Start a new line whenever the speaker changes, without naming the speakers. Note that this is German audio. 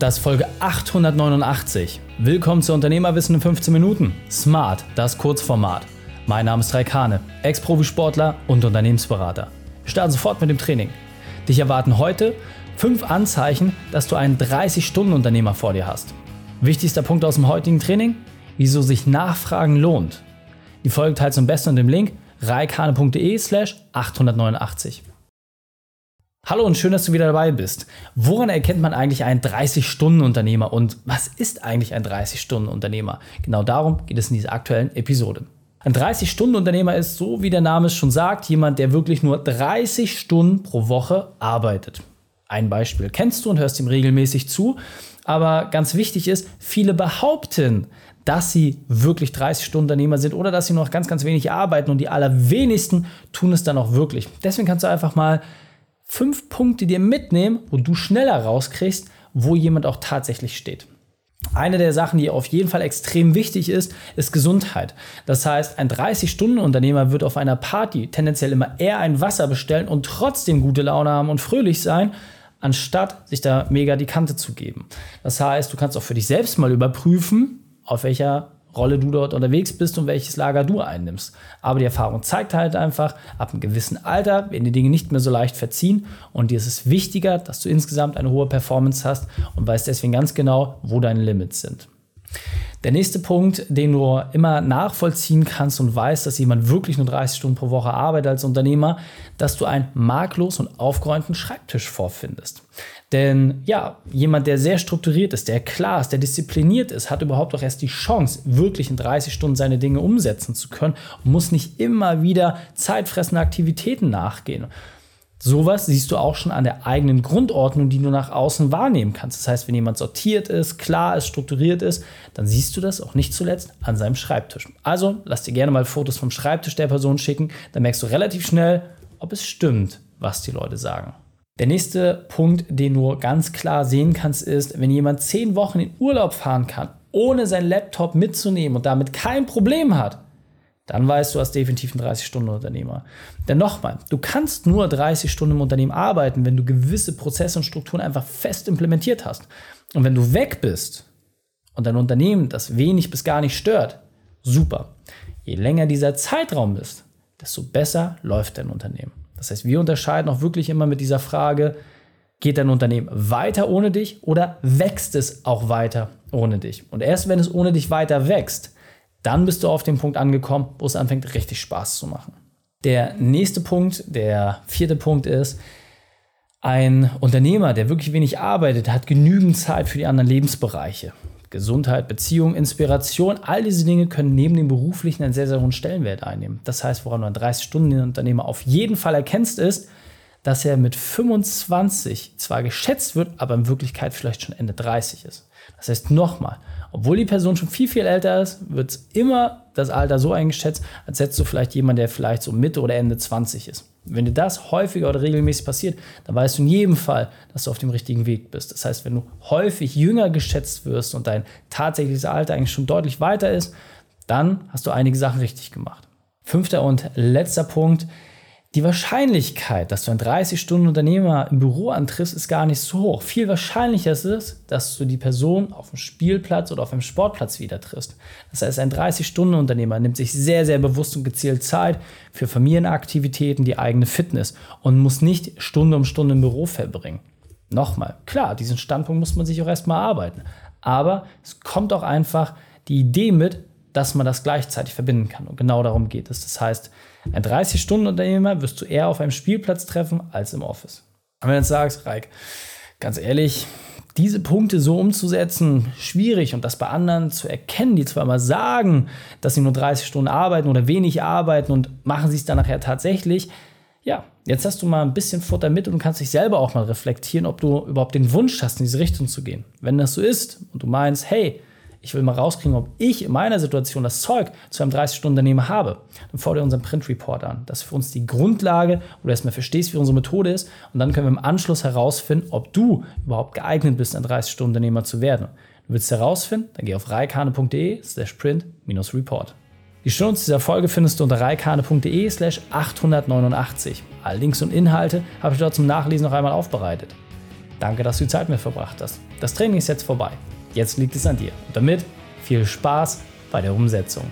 Das ist Folge 889. Willkommen zu Unternehmerwissen in 15 Minuten. Smart, das Kurzformat. Mein Name ist Raikane, Ex-Profisportler und Unternehmensberater. Wir starten sofort mit dem Training. Dich erwarten heute fünf Anzeichen, dass du einen 30-Stunden-Unternehmer vor dir hast. Wichtigster Punkt aus dem heutigen Training: Wieso sich Nachfragen lohnt. Die Folge teilst du am besten unter dem Link reikane.de slash 889. Hallo und schön, dass du wieder dabei bist. Woran erkennt man eigentlich einen 30-Stunden-Unternehmer und was ist eigentlich ein 30-Stunden-Unternehmer? Genau darum geht es in dieser aktuellen Episode. Ein 30-Stunden-Unternehmer ist, so wie der Name es schon sagt, jemand, der wirklich nur 30 Stunden pro Woche arbeitet. Ein Beispiel kennst du und hörst ihm regelmäßig zu, aber ganz wichtig ist, viele behaupten, dass sie wirklich 30 Stunden Unternehmer sind oder dass sie noch ganz, ganz wenig arbeiten und die allerwenigsten tun es dann auch wirklich. Deswegen kannst du einfach mal fünf Punkte dir mitnehmen, wo du schneller rauskriegst, wo jemand auch tatsächlich steht. Eine der Sachen, die auf jeden Fall extrem wichtig ist, ist Gesundheit. Das heißt, ein 30-Stunden-Unternehmer wird auf einer Party tendenziell immer eher ein Wasser bestellen und trotzdem gute Laune haben und fröhlich sein, anstatt sich da mega die Kante zu geben. Das heißt, du kannst auch für dich selbst mal überprüfen, auf welcher Rolle du dort unterwegs bist und welches Lager du einnimmst. Aber die Erfahrung zeigt halt einfach, ab einem gewissen Alter werden die Dinge nicht mehr so leicht verziehen und dir ist es wichtiger, dass du insgesamt eine hohe Performance hast und weißt deswegen ganz genau, wo deine Limits sind. Der nächste Punkt, den du immer nachvollziehen kannst und weißt, dass jemand wirklich nur 30 Stunden pro Woche arbeitet als Unternehmer, dass du einen marklos und aufgeräumten Schreibtisch vorfindest. Denn ja, jemand, der sehr strukturiert ist, der klar ist, der diszipliniert ist, hat überhaupt auch erst die Chance, wirklich in 30 Stunden seine Dinge umsetzen zu können und muss nicht immer wieder zeitfressende Aktivitäten nachgehen. Sowas siehst du auch schon an der eigenen Grundordnung, die du nach außen wahrnehmen kannst. Das heißt, wenn jemand sortiert ist, klar ist, strukturiert ist, dann siehst du das auch nicht zuletzt an seinem Schreibtisch. Also lass dir gerne mal Fotos vom Schreibtisch der Person schicken, dann merkst du relativ schnell, ob es stimmt, was die Leute sagen. Der nächste Punkt, den du ganz klar sehen kannst, ist, wenn jemand zehn Wochen in Urlaub fahren kann, ohne seinen Laptop mitzunehmen und damit kein Problem hat, dann weißt du, hast definitiv einen 30-Stunden-Unternehmer. Denn nochmal, du kannst nur 30 Stunden im Unternehmen arbeiten, wenn du gewisse Prozesse und Strukturen einfach fest implementiert hast. Und wenn du weg bist und dein Unternehmen das wenig bis gar nicht stört, super. Je länger dieser Zeitraum ist, desto besser läuft dein Unternehmen. Das heißt, wir unterscheiden auch wirklich immer mit dieser Frage, geht dein Unternehmen weiter ohne dich oder wächst es auch weiter ohne dich? Und erst wenn es ohne dich weiter wächst, dann bist du auf dem Punkt angekommen, wo es anfängt, richtig Spaß zu machen. Der nächste Punkt, der vierte Punkt ist, ein Unternehmer, der wirklich wenig arbeitet, hat genügend Zeit für die anderen Lebensbereiche. Gesundheit, Beziehung, Inspiration, all diese Dinge können neben dem beruflichen einen sehr, sehr hohen Stellenwert einnehmen. Das heißt, woran du ein 30-Stunden-Unternehmer auf jeden Fall erkennst, ist, dass er mit 25 zwar geschätzt wird, aber in Wirklichkeit vielleicht schon Ende 30 ist. Das heißt nochmal, obwohl die Person schon viel, viel älter ist, wird immer das Alter so eingeschätzt, als hättest du vielleicht jemanden, der vielleicht so Mitte oder Ende 20 ist. Wenn dir das häufiger oder regelmäßig passiert, dann weißt du in jedem Fall, dass du auf dem richtigen Weg bist. Das heißt, wenn du häufig jünger geschätzt wirst und dein tatsächliches Alter eigentlich schon deutlich weiter ist, dann hast du einige Sachen richtig gemacht. Fünfter und letzter Punkt, die Wahrscheinlichkeit, dass du einen 30-Stunden-Unternehmer im Büro antriffst, ist gar nicht so hoch. Viel wahrscheinlicher ist es, dass du die Person auf dem Spielplatz oder auf einem Sportplatz wieder triffst. Das heißt, ein 30-Stunden-Unternehmer nimmt sich sehr, sehr bewusst und gezielt Zeit für Familienaktivitäten, die eigene Fitness und muss nicht Stunde um Stunde im Büro verbringen. Nochmal, klar, diesen Standpunkt muss man sich auch erstmal arbeiten. Aber es kommt auch einfach die Idee mit, dass man das gleichzeitig verbinden kann. Und genau darum geht es. Das heißt, ein 30-Stunden-Unternehmer wirst du eher auf einem Spielplatz treffen als im Office. Und wenn du jetzt sagst, Reik, ganz ehrlich, diese Punkte so umzusetzen, schwierig und das bei anderen zu erkennen, die zwar immer sagen, dass sie nur 30 Stunden arbeiten oder wenig arbeiten und machen sie es dann nachher tatsächlich. Ja, jetzt hast du mal ein bisschen Futter mit und kannst dich selber auch mal reflektieren, ob du überhaupt den Wunsch hast, in diese Richtung zu gehen. Wenn das so ist und du meinst, hey, ich will mal rauskriegen, ob ich in meiner Situation das Zeug zu einem 30-Stunden-Unternehmer habe. Dann fordere unseren Print-Report an. Das ist für uns die Grundlage, wo du erstmal verstehst, wie unsere Methode ist. Und dann können wir im Anschluss herausfinden, ob du überhaupt geeignet bist, ein 30-Stunden-Unternehmer zu werden. Du willst herausfinden? Dann geh auf reikane.de slash print-report. Die Shownotes dieser Folge findest du unter reikane.de slash 889. Alle Links und Inhalte habe ich dort zum Nachlesen noch einmal aufbereitet. Danke, dass du die Zeit mit verbracht hast. Das Training ist jetzt vorbei. Jetzt liegt es an dir. Und damit viel Spaß bei der Umsetzung.